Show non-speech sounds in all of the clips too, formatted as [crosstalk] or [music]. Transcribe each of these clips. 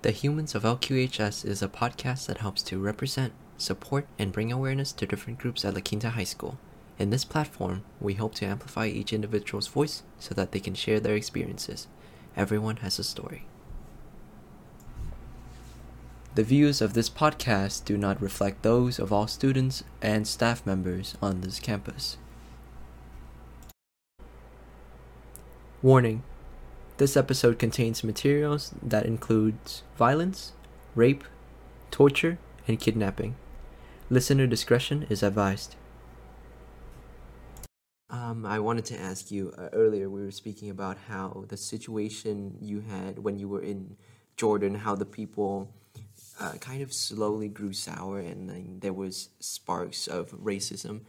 The Humans of LQHS is a podcast that helps to represent, support, and bring awareness to different groups at La Quinta High School. In this platform, we hope to amplify each individual's voice so that they can share their experiences. Everyone has a story. The views of this podcast do not reflect those of all students and staff members on this campus. Warning This episode contains materials that includes violence, rape, torture, and kidnapping. Listener discretion is advised. Um, I wanted to ask you uh, earlier. We were speaking about how the situation you had when you were in Jordan, how the people uh, kind of slowly grew sour, and then there was sparks of racism.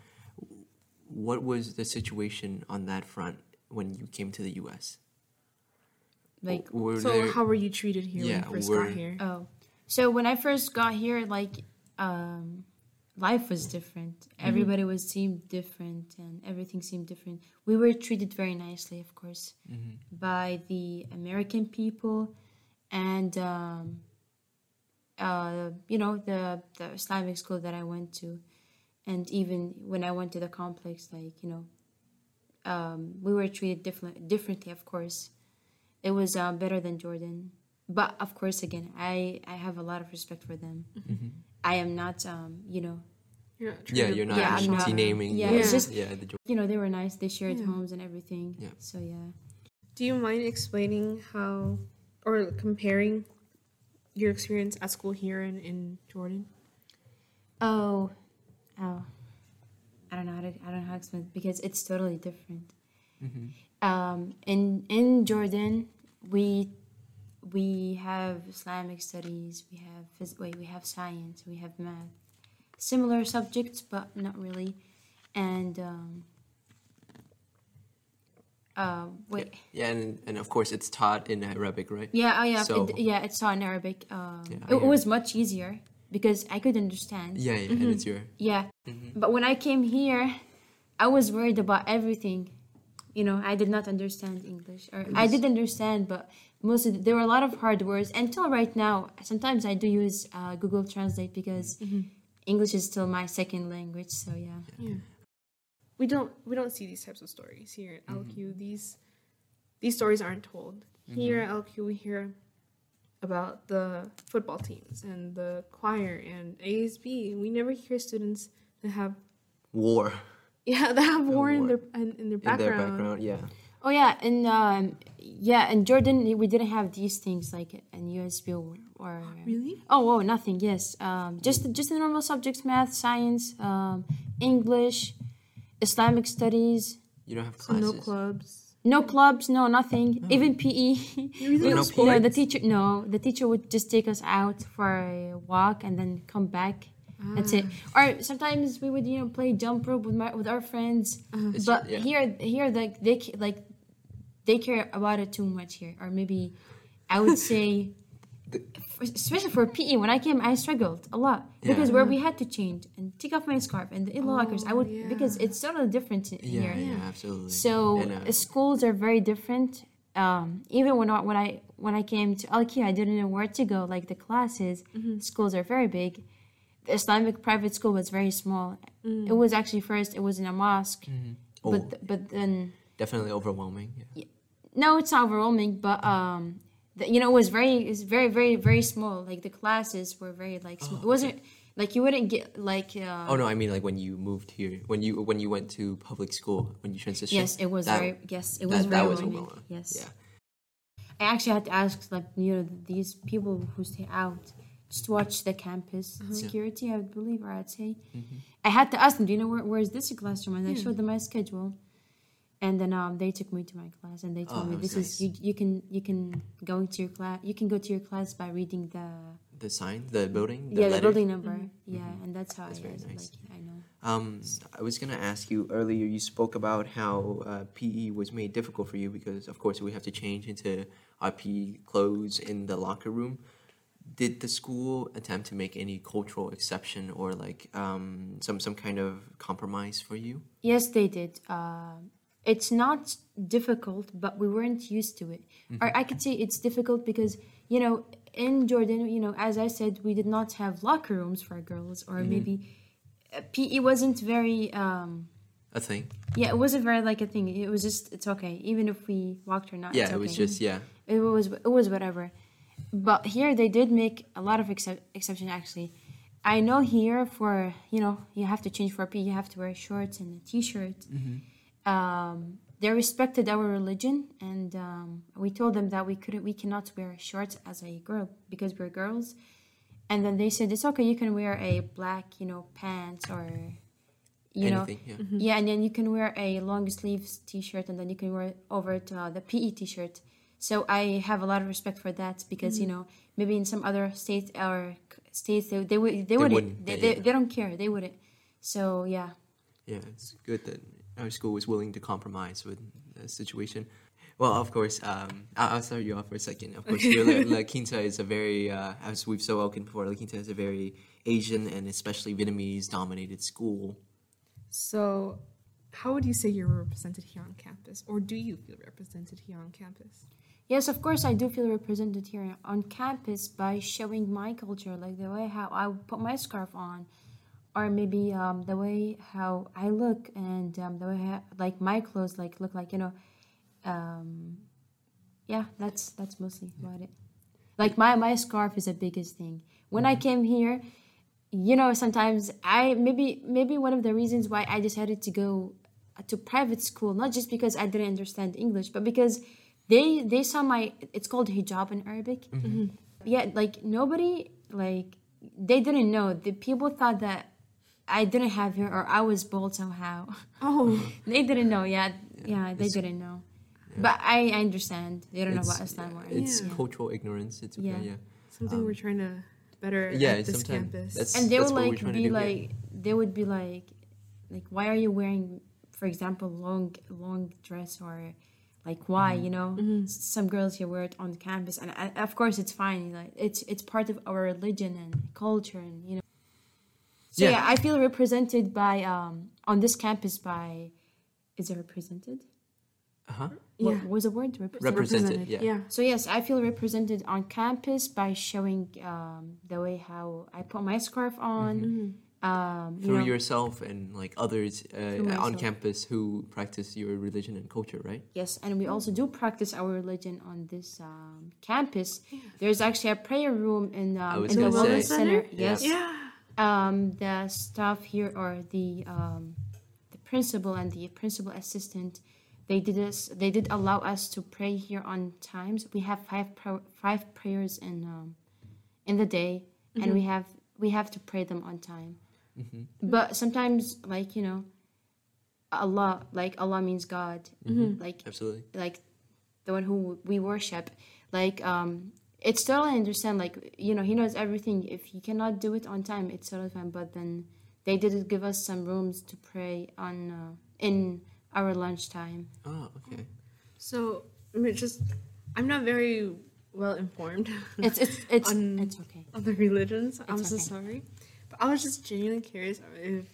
What was the situation on that front when you came to the U.S.? Like, were So there- how were you treated here Yeah, when you first were- got here? oh, so when I first got here, like, um, life was different. Everybody was seemed different, and everything seemed different. We were treated very nicely, of course, by the American people, and um, uh, you know the the Islamic school that I went to, and even when I went to the complex, like you know, um, we were treated different differently. Of course, it was uh, better than Jordan, but of course, again, I I have a lot of respect for them. I am not, um, you know, You're not Yeah, you're not Yeah, I'm naming. yeah, it's just- yeah, the you know, they were nice. They shared Yeah. homes and everything. Yeah. So yeah. Do you mind explaining how or comparing your experience at school here and in Jordan? Oh, oh. I don't know how to. I don't know how to explain it because it's totally different. Um, in in Jordan, we we have Islamic studies. We have phys- wait. We have science. We have math. Similar subjects, but not really. And um, uh, wait. Yeah, and, and of course it's taught in Arabic, right? Yeah, oh yeah, So- it, yeah. It's taught in Arabic. Um, Yeah, it, it was much easier because I could understand. Yeah, yeah, and it's your Yeah. But when I came here, I was worried about everything. You know, I did not understand English, or I did understand, but mostly there were a lot of hard words. Until right now, sometimes I do use uh, Google Translate because mm-hmm. English is still my second language. So yeah. Yeah. We don't we don't see these types of stories here at LQ. Mm-hmm. These these stories aren't told. Mm-hmm. Here at LQ we hear about the football teams and the choir and ASB. We never hear students that have war yeah, they have war in their in, in their in their background. background. Yeah, Oh yeah, and um, yeah, and Jordan we didn't have these things like in ASB or, or Really? Oh, whoa, nothing. Yes, um, just just the normal subjects: math, science, um, English, Islamic studies. you don't have So classes. no clubs. No clubs, no nothing. Even PE. Really? [laughs] No You know, the teacher. No, the teacher would just take us out for a walk and then come back. That's it. Or sometimes we would, you know, play jump rope with my with our friends. It's- But yeah. here, here, like they like they care about it too much here. Or maybe I would [laughs] say, especially for PE, when I came, I struggled a lot because where we had to change and take off my scarf and the lockers. I would because it's totally different Yeah, here. yeah, absolutely. So And, uh, schools are very different. Um, even when I, when I when I came to LQ, I didn't know where to go. Like the classes, schools are very big. The Islamic private school was very small. It was actually first it was in a mosque, oh, but th- but then definitely overwhelming. Yeah. no, it's not overwhelming. But um, the, you know, it was very it's very very very small. Like the classes were very like small. it wasn't like you wouldn't get like uh, Oh no, I mean like when you moved here, when you when you went to public school, when you transitioned. yes, it was that- very yes, it was that, very that was overwhelming. overwhelming. Yes. Yeah. I actually had to ask, like, you know, these people who stay out just watch the campus security, I would believe, or I'd say. I had to ask them, do you know where, where is this classroom? And I showed them my schedule. And then um, they took me to my class and they told Oh, me this was is you, you can you can go into your class you can go to your class by reading the The sign, the building, the yeah the building number yeah and that's how That's I very was nice. like I know Um, I was gonna ask you earlier. You spoke about how uh, PE was made difficult for you because, of course, we have to change into our PE clothes in the locker room. Did the school attempt to make any cultural exception or like um, some some kind of compromise for you? Yes, they did. Um it's not difficult, but we weren't used to it. Or I could say it's difficult because you know in Jordan, you know, as I said, we did not have locker rooms for girls, or maybe uh, PE wasn't very. Um, A thing. yeah, it wasn't very like a thing. It was just it's okay, even if we walked or not. Yeah, it was just yeah. it was it was whatever. But here they did make a lot of excep exception actually. I know here for you know you have to change for PE, you have to wear shorts and a t-shirt. Um, they respected our religion, and um, we told them that we couldn't, we cannot wear shorts as a girl because we're girls. And then they said it's okay, you can wear a black, you know, pants or, you know, Anything. Yeah. yeah, and then you can wear a long sleeves t-shirt, and then you can wear it over to uh, the PE t-shirt. So I have a lot of respect for that because you know maybe in some other states or states they they would they, wouldn't, wouldn't, they, they, yeah. they don't care they wouldn't. So yeah, Yeah, it's good that our school was willing to compromise with the situation. Well, of course, um, I'll, I'll start you off for a second. Of course, [laughs] La, La Quinta is a very, uh, as we've so spoken before, La Quinta is a very Asian and especially Vietnamese dominated school. So, how would you say you're represented here on campus, or do you feel represented here on campus? Yes, of course I do feel represented here on campus by showing my culture, like the way how I put my scarf on, or maybe um, the way how I look and um, the way how, like my clothes like look like you know. Um, yeah, that's that's mostly about it. Like my my scarf is the biggest thing. When I came here, you know, sometimes I maybe maybe one of the reasons why I decided to go to private school, not just because I didn't understand English, but because they they saw my it's called hijab in Arabic. Mm-hmm. Mm-hmm. Yeah, like nobody like they didn't know. The people thought that I didn't have hair or I was bald somehow. Oh, [laughs] they didn't know. Yeah, yeah, they didn't know. But I, I understand. They don't know It's, about Islam or it's Yeah. cultural ignorance. It's okay, Yeah. yeah. something we're um, trying to better Yeah, at this campus. that's- and they would like be do here. like they would be like like why are you wearing for example long long dress or like why Mm-hmm. you know S- some girls here wear it on campus and of course it's fine like it's it's part of our religion and culture and you know so Yeah. yeah, i feel represented by um on this campus by is it represented Uh huh. what Yeah. was the word represented Represented, yeah. yeah. so yes, I feel represented on campus by showing um, the way how I put my scarf on. Um, you Mm-hmm. Through know, yourself and like others uh, on campus who practice your religion and culture, right? yes, and we also do practice our religion on this um, campus. There's actually a prayer room in um, in the wellness say. center. Yes, Yeah. um, the staff here or the um, the principal and the principal assistant. They did us. They did allow us to pray here on times. We have five pro- five prayers in um, in the day, and we have we have to pray them on time. But sometimes, like you know, Allah, like Allah means God, like Absolutely. like the one who we worship. Like um, it's totally understand. Like you know, He knows everything. If you cannot do it on time, it's totally fine. But then they did give us some rooms to pray on uh, in our lunchtime. Oh, okay. So, I mean, just I'm not very well informed It's it's it's [laughs] On- it's okay. of the religions. I'm It's so sorry, but I was just genuinely curious if,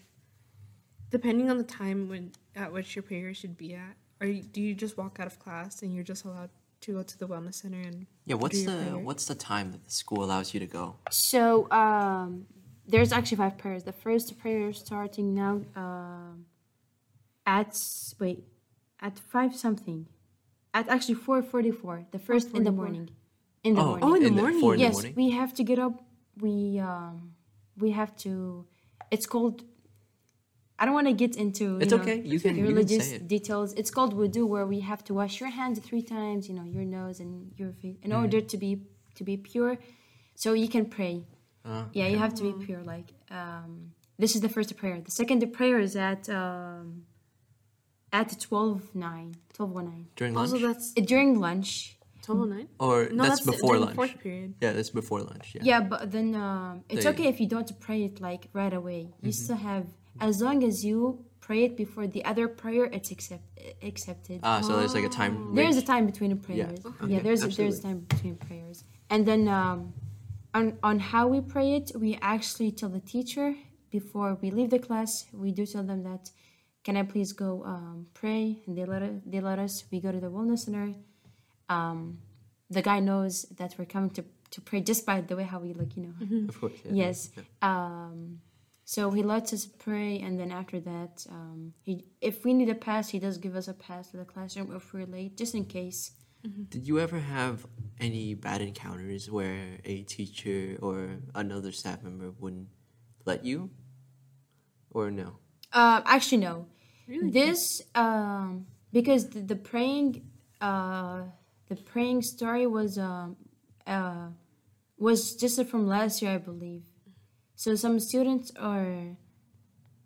depending on the time when at which your prayer should be at, or you, do you just walk out of class and you're just allowed to go to the wellness center and Yeah. What's your the prayer? what's the time that the school allows you to go? So um, there's actually five prayers. The first prayer starting now um, at wait at five something, at actually four forty four. The first in the morning, in the oh, morning. Oh, in the morning. four in yes, the morning. we have to get up. We um, we have to. It's called. I don't want to get into. It's know, okay. You can- the you can religious say it. details. It's called wudu, where we have to wash your hands three times. You know, your nose and your face, in order Mm-hmm. to be to be pure, so you can pray. Ah, Yeah, you have to be pure. Like, um, this is the first prayer. The second prayer is at um, at 12 9, 12 9. during lunch, also that's During lunch. Twelve oh nine. or No, that's, that's, before lunch. Fourth period. Yeah, that's before lunch. Yeah. Yeah, but then um, it's They- okay if you don't pray it like right away. Mm-hmm. You still have, as long as you pray it before the other prayer, it's accept, accepted. Ah, so there's like a time. There's a time between the prayers. Yeah, Okay, there's a, there's absolutely. time between prayers. And then um, on on how we pray it, we actually tell the teacher before we leave the class. We do tell them that, can I please go um, pray? And they let us, they let us. We go to the wellness center. Um, the guy knows that we're coming to to pray just by the way how we look, you know. Of course. Yeah. Yes. Um, so he lets us pray, and then after that, um, he if we need a pass, he does give us a pass to the classroom if we're late, just in case. Did you ever have any bad encounters where a teacher or another staff member wouldn't let you? Or no? Uh, actually, no. Really? This um, because the, the praying, uh, the praying story was um, uh, was just from last year, I believe. So some students or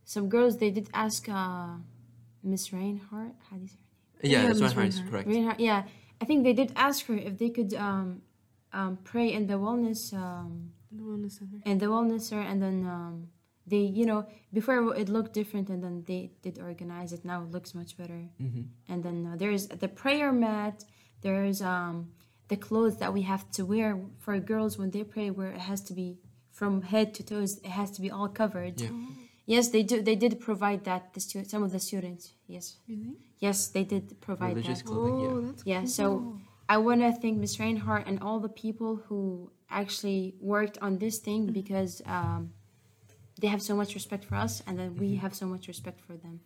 some girls they did ask uh, Miss Reinhardt. How do you say her name? Yeah, Yeah, that's Miss right. Reinhardt. Correct. Reinhardt. Yeah, I think they did ask her if they could um, um, pray in the wellness um, The wellness center. and the wellness center and then um, they you know before it looked different and then they did organize it now it looks much better Mm-hmm. and then uh, there's the prayer mat there's um, the clothes that we have to wear for girls when they pray where it has to be from head to toes it has to be all covered Yeah. yes they do they did provide that the stu- some of the students yes Really? yes they did provide Religious that clothing. Oh, yeah. that's yeah, cool. so I want to thank Miss Reinhardt and all the people who actually worked on this thing because um, they have so much respect for us and then we have so much respect for them.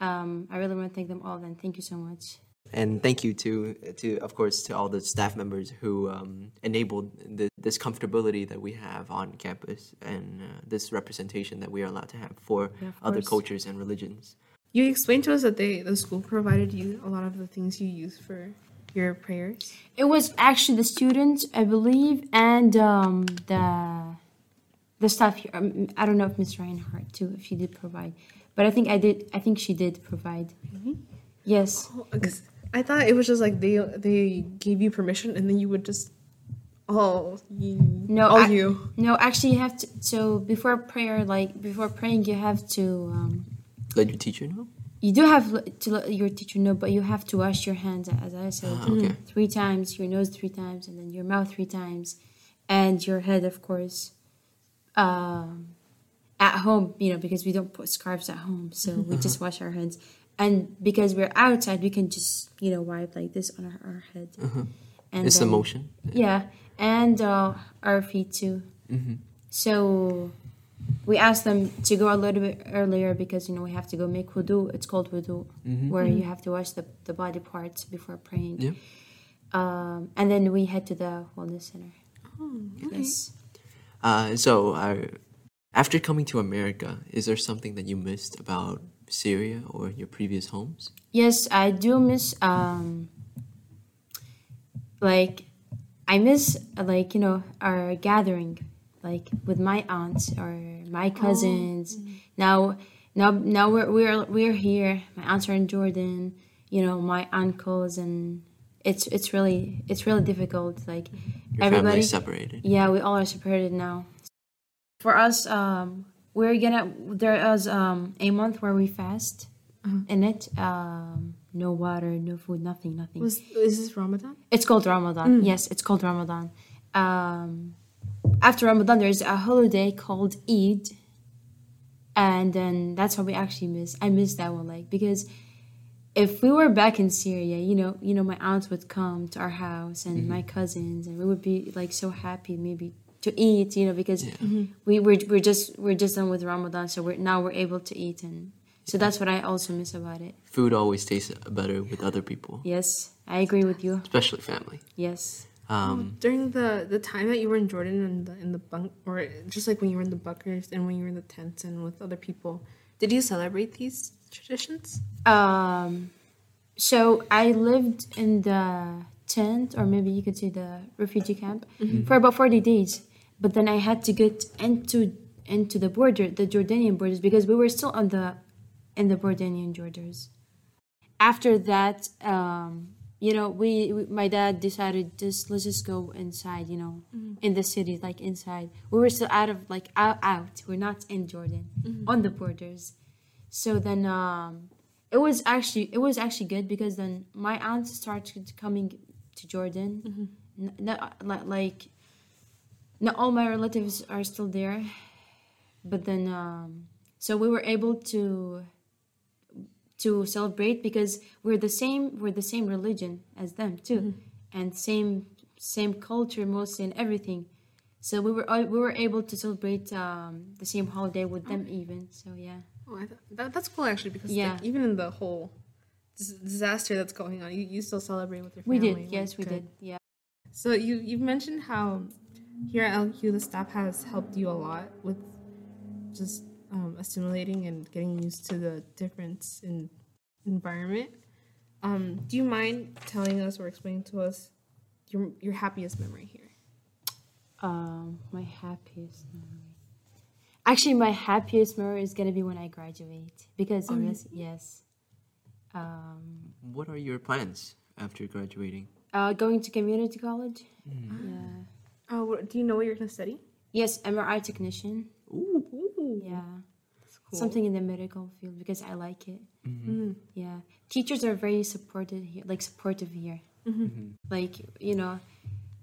Um, I really want to thank them all and thank you so much. And thank you to, to of course, to all the staff members who um, enabled the, this comfortability that we have on campus and uh, this representation that we are allowed to have for Yeah, other course. cultures and religions. You explained to us that they the school provided you a lot of the things you use for your prayers. It was actually the students, I believe, and um, the the staff here. Um, I don't know if Miss Reinhardt too, if she did provide, but I think I did. I think she did provide. Yes. Oh, 'cause I thought it was just like they they gave you permission and then you would just all you No, all I- you No, actually, you have to. So before prayer, like before praying, you have to. Um, Let your teacher know. you do have to let your teacher know, but you have to wash your hands, as I said, Ah, okay. three times, your nose three times, and then your mouth three times, and your head, of course. Um, at home, you know, because we don't put scarves at home, so we just wash our hands. And because we're outside, we can just, you know, wipe like this on our, our head. And It's the then- motion. yeah, and uh, our feet too. Mm-hmm. So we asked them to go a little bit earlier because you know we have to go make wudu. It's called wudu, Mm-hmm. where you have to wash the, the body parts before praying. Yeah. Um, and then we head to the wellness center. Oh, okay. Yes. Uh, so, uh, after coming to America, is there something that you missed about Syria or your previous homes? Yes, I do miss um like I miss like you know our gathering like with my aunts or my cousins. Now now now we're we're we're here. My aunts are in Jordan, you know, my uncles and it's it's really it's really difficult like Your everybody separated. yeah, we all are separated now. For us, um, we're gonna there is um a month where we fast in it. Um, no water, no food, nothing, nothing. Was is this Ramadan? It's called Ramadan. Yes, it's called Ramadan. Um, after Ramadan, there's a holiday called Eid, and then that's what we actually miss. I miss that one, like because if we were back in Syria, you know, you know, my aunts would come to our house and my cousins, and we would be like so happy, maybe to eat, you know, because we we're, we're just we're just done with Ramadan, so we're now we're able to eat, and so that's what I also miss about it. Food always tastes better with other people, Yes, I agree with you. especially family. Yes. Um, During the the time that you were in Jordan and the, in the bunk, or just like when you were in the bunkers and when you were in the tents and with other people, did you celebrate these traditions? Um, so I lived in the tent, or maybe you could say the refugee camp, for about forty days. But then I had to get into into the border, the Jordanian borders, because we were still on the in the Jordanian borders. After that, um, you know, we, we my dad decided just let's just go inside, you know, in the city, like inside. We were still out of like out, out. We're not in Jordan, on the borders. So then um, it was actually it was actually good because then my aunt started coming to Jordan. N- not, li- like not all my relatives are still there, but then um, so we were able to to celebrate because we're the same we're the same religion as them too, and same same culture mostly and everything. So we were we were able to celebrate um, the same holiday with them even. So yeah. Oh, I th- that, that's cool actually because Yeah. like, even in the whole dis- disaster that's going on, you, you still celebrate with your We family. did, like, yes, we good. did. Yeah. So you you've mentioned how here at LQ the staff has helped you a lot with just um, assimilating and getting used to the difference in environment. Um, do you mind telling us or explaining to us your your happiest memory here? Um, my happiest memory. Actually, my happiest memory is gonna be when I graduate because Oh, it was yes. Um, What are your plans after graduating? uh, going to community college. Yeah. Oh, do you know what you're gonna study? Yes, MRI technician. Ooh. Ooh, Yeah. cool. Something in the medical field because I like it. Mm. Yeah. Teachers are very supported here, like supportive here. Like, you know,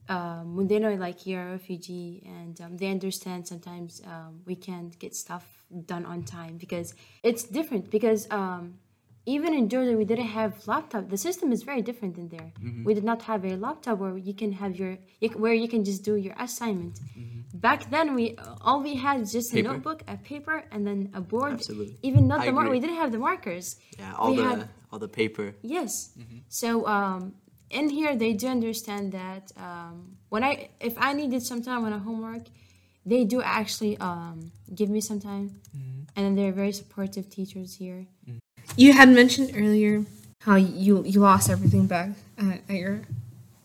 um, when they know like you're a refugee and um, they understand sometimes um, we can't get stuff done on time because it's different because um, even in Jordan we didn't have laptop. The system is very different than there. We did not have a laptop where you can have your you, where you can just do your assignment. Back then we all we had just Paper. a notebook, a paper, and then a board. Absolutely. Even not I the mar- we didn't have the markers. Yeah, all We the had- all the paper. Yes. So um, in here, they do understand that um, when I if I needed some time on a homework, they do actually um, give me some time, and then they're very supportive teachers here. You had mentioned earlier how you you lost everything back at, at your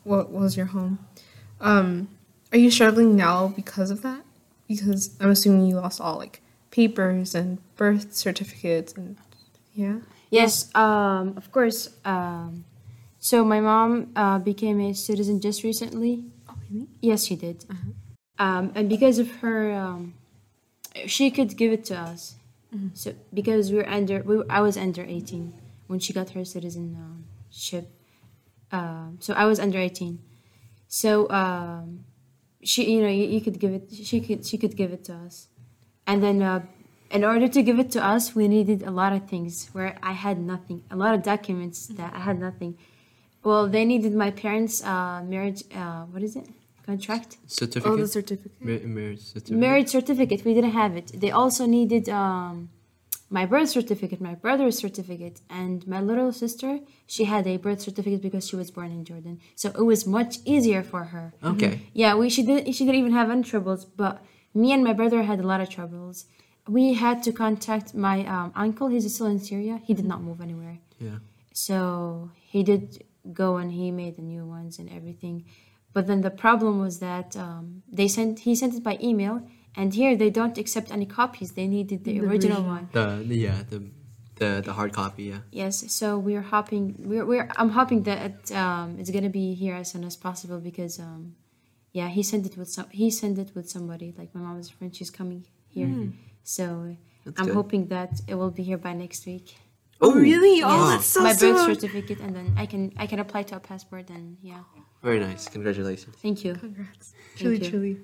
what was your home. Um, are you struggling now because of that? Because I'm assuming you lost all like papers and birth certificates and yeah. Yes, um, of course. Um, so my mom uh, became a citizen just recently. Oh really? Yes, she did. Um, and because of her, um, she could give it to us. So because we were under, we were, I was under eighteen when she got her citizenship. Um, so I was under eighteen. So um, she, you know, you, you could give it. She could, she could give it to us, and then uh, in order to give it to us, we needed a lot of things where I had nothing. A lot of documents that I had nothing. Well, they needed my parents' uh, marriage. Uh, what is it? Contract. Certificate. Oh, the certificate. Ma- marriage certificate. Marriage certificate. We didn't have it. They also needed um, my birth certificate, my brother's certificate, and my little sister. She had a birth certificate because she was born in Jordan, so it was much easier for her. Okay. Yeah, we she didn't she didn't even have any troubles, but me and my brother had a lot of troubles. We had to contact my um, uncle. He's still in Syria. He did not move anywhere. Yeah. So he did go and he made the new ones and everything. But then the problem was that um, they sent he sent it by email, and here they don't accept any copies. They needed the, The original original. one. The, the yeah the the the hard copy. Yeah. Yes, so we're hoping we're, we're I'm hoping that um, it's gonna be here as soon as possible because um, yeah he sent it with some he sent it with somebody like my mom's friend she's coming here so That's I'm good. hoping that it will be here by next week Oh really? Oh, that's so my birth soon. certificate and then I can I can apply to a passport and yeah Very nice. Congratulations. thank you Congrats. Truly, truly.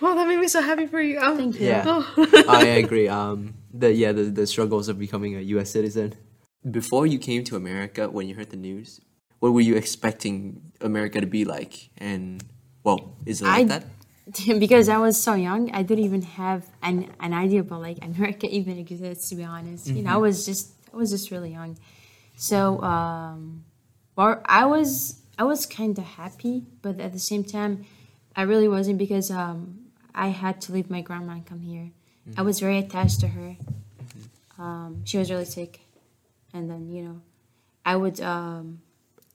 Wow, that made me so happy for you. Um, thank you Yeah. Oh. [laughs] I [laughs] agree. Um, the yeah, the, the struggles of becoming a U.S. citizen. Before you came to America, when you heard the news, what were you expecting America to be like? And well, is it like I- that? [laughs] because I was so young, I didn't even have an, an idea about like America even exists. To be honest, you know, I was just I was just really young, so um, well, I was I was kind of happy, but at the same time, I really wasn't because um, I had to leave my grandma and come here. I was very attached to her. Um, she was really sick, and then you know, I would um,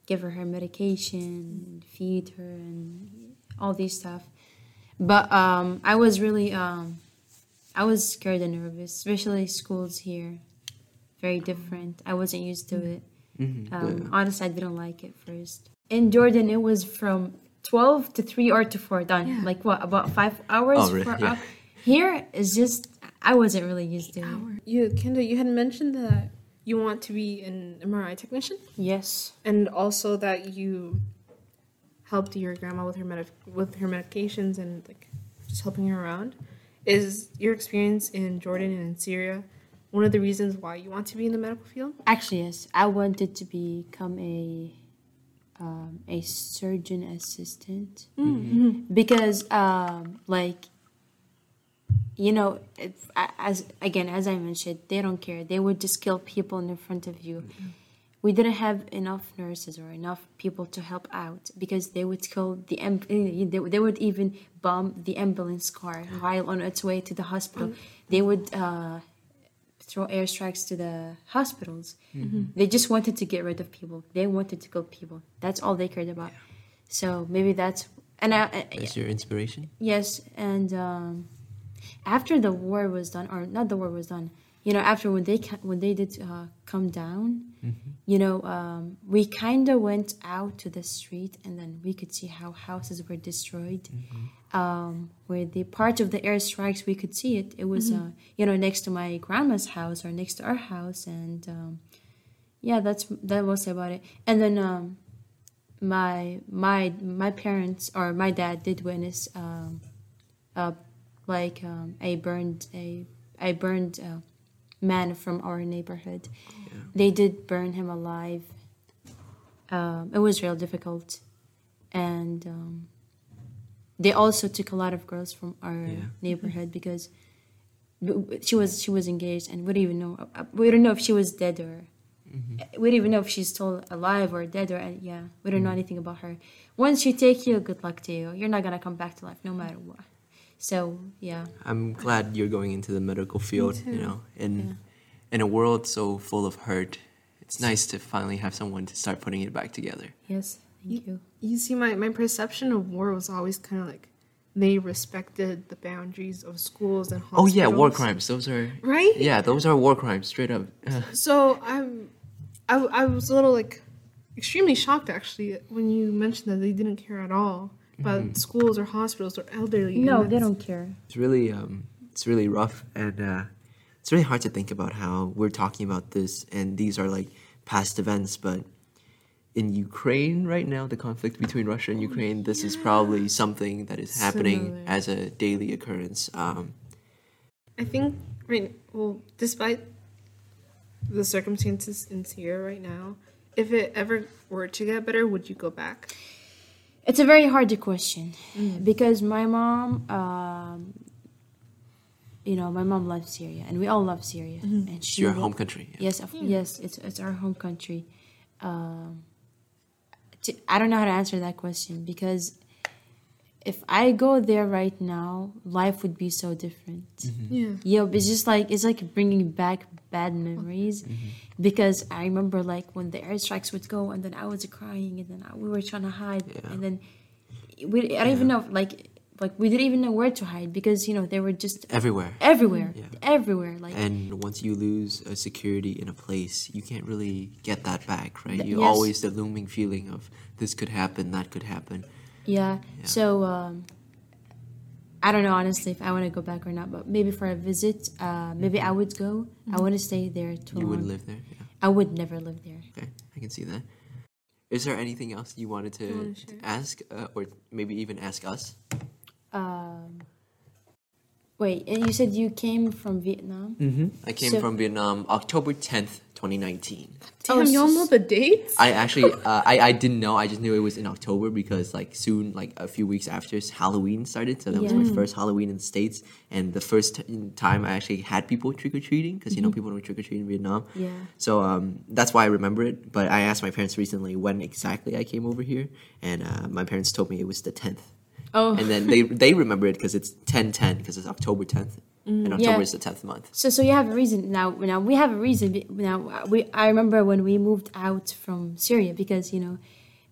give her her medication, feed her, and all these stuff. But um, I was really um, I was scared and nervous, especially schools here. Very different. I wasn't used to it. Mhm, Um, Honestly, I didn't like it first. In Jordan, it was from twelve to three or to four done. Yeah. Like what? About five hours. Oh, really? Yeah. up. Here is just I wasn't really used to it. You, Kenda, you had mentioned that you want to be an MRI technician, Yes. and also that you helped your grandma with her medic with her medications and like just helping her around. Is your experience in Jordan and in Syria one of the reasons why you want to be in the medical field? Actually, yes. I wanted to become a um, a surgeon assistant. Mm-hmm. because um, like you know if, as again as i mentioned they don't care. They would just kill people in front of you. We didn't have enough nurses or enough people to help out because they would kill the eh, they, they would even bomb the ambulance car while on its way to the hospital. They would uh, throw airstrikes to the hospitals. They just wanted to get rid of people. They wanted to kill people. That's all they cared about. So maybe that's and I, I- That's your inspiration. Yes, and um, after the war was done, or not the war was done, you know, after when they ca- when they did uh, come down, you know, um, we kind of went out to the street, and then we could see how houses were destroyed. Um, where the part of the airstrikes, we could see it. It was, uh, you know, next to my grandma's house or next to our house, and um, yeah, that's that was about it. And then um, my my my parents or my dad did witness um, uh, like um, a burned a a burned uh, man from our neighborhood. They did burn him alive. Um, it was real difficult, and um, they also took a lot of girls from our Yeah. neighborhood because she was she was engaged, and we don't even know uh, we don't know if she was dead or we don't even know if she's still alive or dead or yeah we don't know anything about her. Once you take you good luck to you. You're not gonna come back to life no matter what so yeah I'm glad you're going into the medical field. You know, in in a world so full of hurt, it's nice to finally have someone to start putting it back together. yes thank you You see, my, my perception of war was always kind of like they respected the boundaries of schools and hospitals. Oh yeah, war crimes. Those are Right? Yeah, those are war crimes. Straight up. So I'm, I, I was a little like extremely shocked actually when you mentioned that they didn't care at all about Mm-hmm. schools or hospitals or elderly. no and they don't care it's really um, it's really rough, and uh, it's really hard to think about how we're talking about this, and these are like past events, but. In Ukraine right now, the conflict between Russia and Ukraine, this is probably something that is happening Similar. as a daily occurrence. Um, I think right. Well, despite the circumstances in Syria right now, if it ever were to get better, would you go back? It's a very hard question because my mom um, you know my mom loves syria and we all love syria and she your wa- home country. yeah. Yes, of, yes, it's it's our home country. Um, t- I don't know how to answer that question because if I go there right now, life would be so different. Mm-hmm. Yeah. Yeah, it's just like it's like bringing back bad memories mm-hmm. because I remember like when the airstrikes would go and then I was crying and then I, we were trying to hide Yeah. and then we I don't even know like like we didn't even know where to hide because you know they were just Everywhere. everywhere, Yeah. everywhere like. And once you lose a security in a place, you can't really get that back, right? Th- You yes. always the looming feeling of this could happen, that could happen. Yeah. Yeah. So um, I don't know honestly if I want to go back or not, but maybe for a visit, uh, maybe I would go. I want to stay there too You long. would live there. Yeah. I would never live there. Okay, I can see that. Is there anything else you wanted to, wanna to ask, uh, or maybe even ask us? Um, wait, and you said you came from Vietnam? Mm-hmm. I came So- from Vietnam, October tenth, twenty nineteen. Damn, Oh, y'all know the dates? I actually, uh, I, I didn't know. I just knew it was in October because like soon, like a few weeks after, Halloween started. So that was my first Halloween in the states, and the first t- time I actually had people trick or treating because you know people don't trick or treat in Vietnam. Yeah. So um, that's why I remember it. But I asked my parents recently when exactly I came over here, and uh, my parents told me it was the tenth. Oh. And then they they remember it because it's ten ten because it's October tenth, and October Yeah. is the tenth month. So, so you have a reason now. Now we have a reason. Now uh, we. I remember when we moved out from Syria because you know,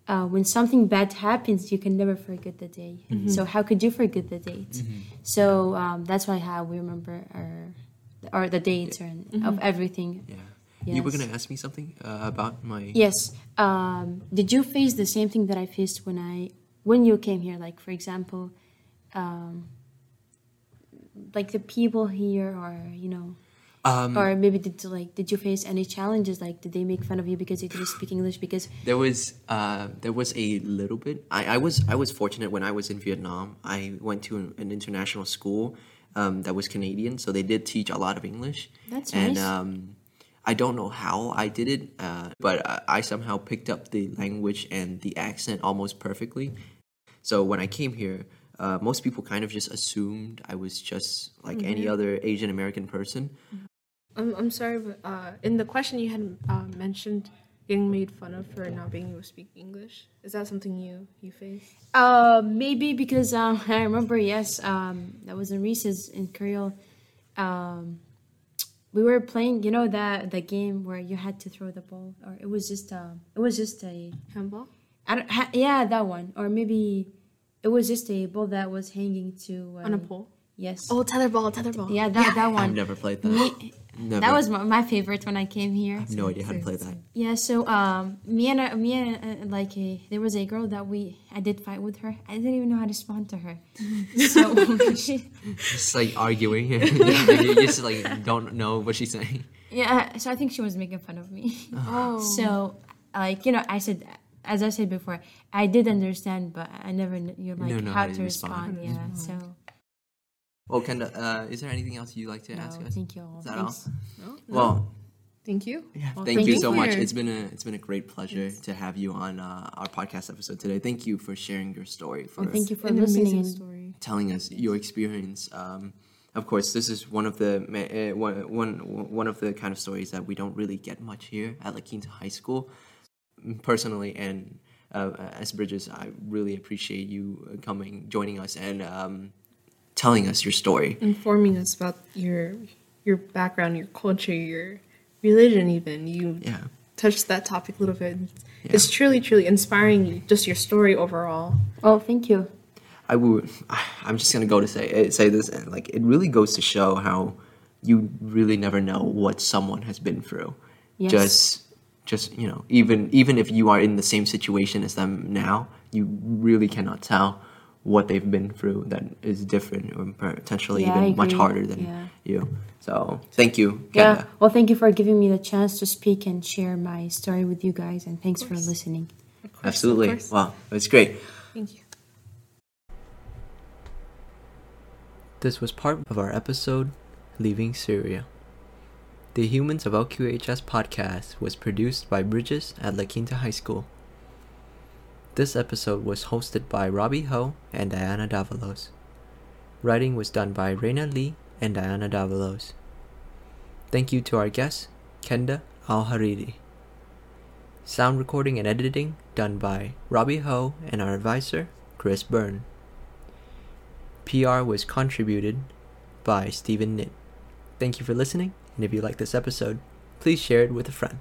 uh, when something bad happens, you can never forget the day. So how could you forget the date? So um, that's why how we remember our, or the dates and of everything. Yeah. You were gonna ask me something uh, about my. Yes. Um, did you face the same thing that I faced when I when you came here? Like for example, um, like the people here, or you know, Um, or maybe did like did you face any challenges? Like did they make fun of you because you didn't speak English? Because There was uh, there was a little bit. I, I was I was fortunate when I was in Vietnam. I went to an, an international school um, that was Canadian, so they did teach a lot of English. That's and nice. um, I don't know how I did it, uh, but I, I somehow picked up the language and the accent almost perfectly. So when I came here, uh, most people kind of just assumed I was just like any other Asian American person. I'm, I'm sorry, but uh, in the question you had uh, mentioned getting made fun of for not being able to speak English. Is that something you you face? Uh, maybe because um, [laughs] I remember yes, um, that was in recess in Korea. Um, we were playing, you know that the game where you had to throw the ball, or it was just um, it was just a Handball? I don't, ha, yeah that one, or maybe it was just a ball that was hanging to uh, On a pole? Yes. Oh, tetherball, tetherball. yeah, that that I've one. never played that. Me, Never. that was my, my favorite when I came here. I have no idea how to play that. Yeah, so um, me and uh, me and uh, like a, there was a girl that we I did fight with her. I didn't even know how to respond to her. [laughs] So [laughs] Just like arguing. [laughs] you just like don't know what she's saying. yeah, so I think she was making fun of me. Oh. So like you know, I said as I said before, I did understand, but I never kn- you like No, no, how how to to respond. respond. Yeah, so Well, Kenda, uh, is there anything else you'd like to no, ask us? thank you all. Is that Thanks. No? No? Well, Thank you. Yeah, Well, thank, thank you you so for much. your- It's been a it's been a great pleasure to have you on uh, our podcast episode today. Thank you for sharing your story, for And thank you for listening. story. telling us your experience. Um, of course, this is one of the ma- uh, one, one one of the kind of stories that we don't really get much here at La Quinta High School. Personally, and uh, as Bridges, I really appreciate you coming, joining us, and um, telling us your story. Informing us about your your background, your culture, your religion even. You Yeah. touched that topic a little bit. It's truly, truly inspiring, just your story overall. Oh, thank you. I would. [sighs] I'm just gonna go to say eh, say this, and like it really goes to show how you really never know what someone has been through. Yes. Just, just you know, even even if you are in the same situation as them now, you really cannot tell what they've been through that is different or potentially Yeah, even much harder than Yeah. you. So thank you, Yeah. Well, thank you for giving me the chance to speak and share my story with you guys, and thanks for listening. Course, Absolutely. Wow, it's great. Thank you. This was part of our episode, Leaving Syria. The Humans of LQHS podcast was produced by Bridges at La Quinta High School. This episode was hosted by Robbie Ho and Diana Davalos. Writing was done by Reina Lee and Diana Davalos. Thank you to our guest, Kenda Al Hariri. Sound recording and editing done by Robbie Ho and our advisor, Chris Byrne. PR was contributed by Stephen Nitt. Thank you for listening, and if you like this episode, please share it with a friend.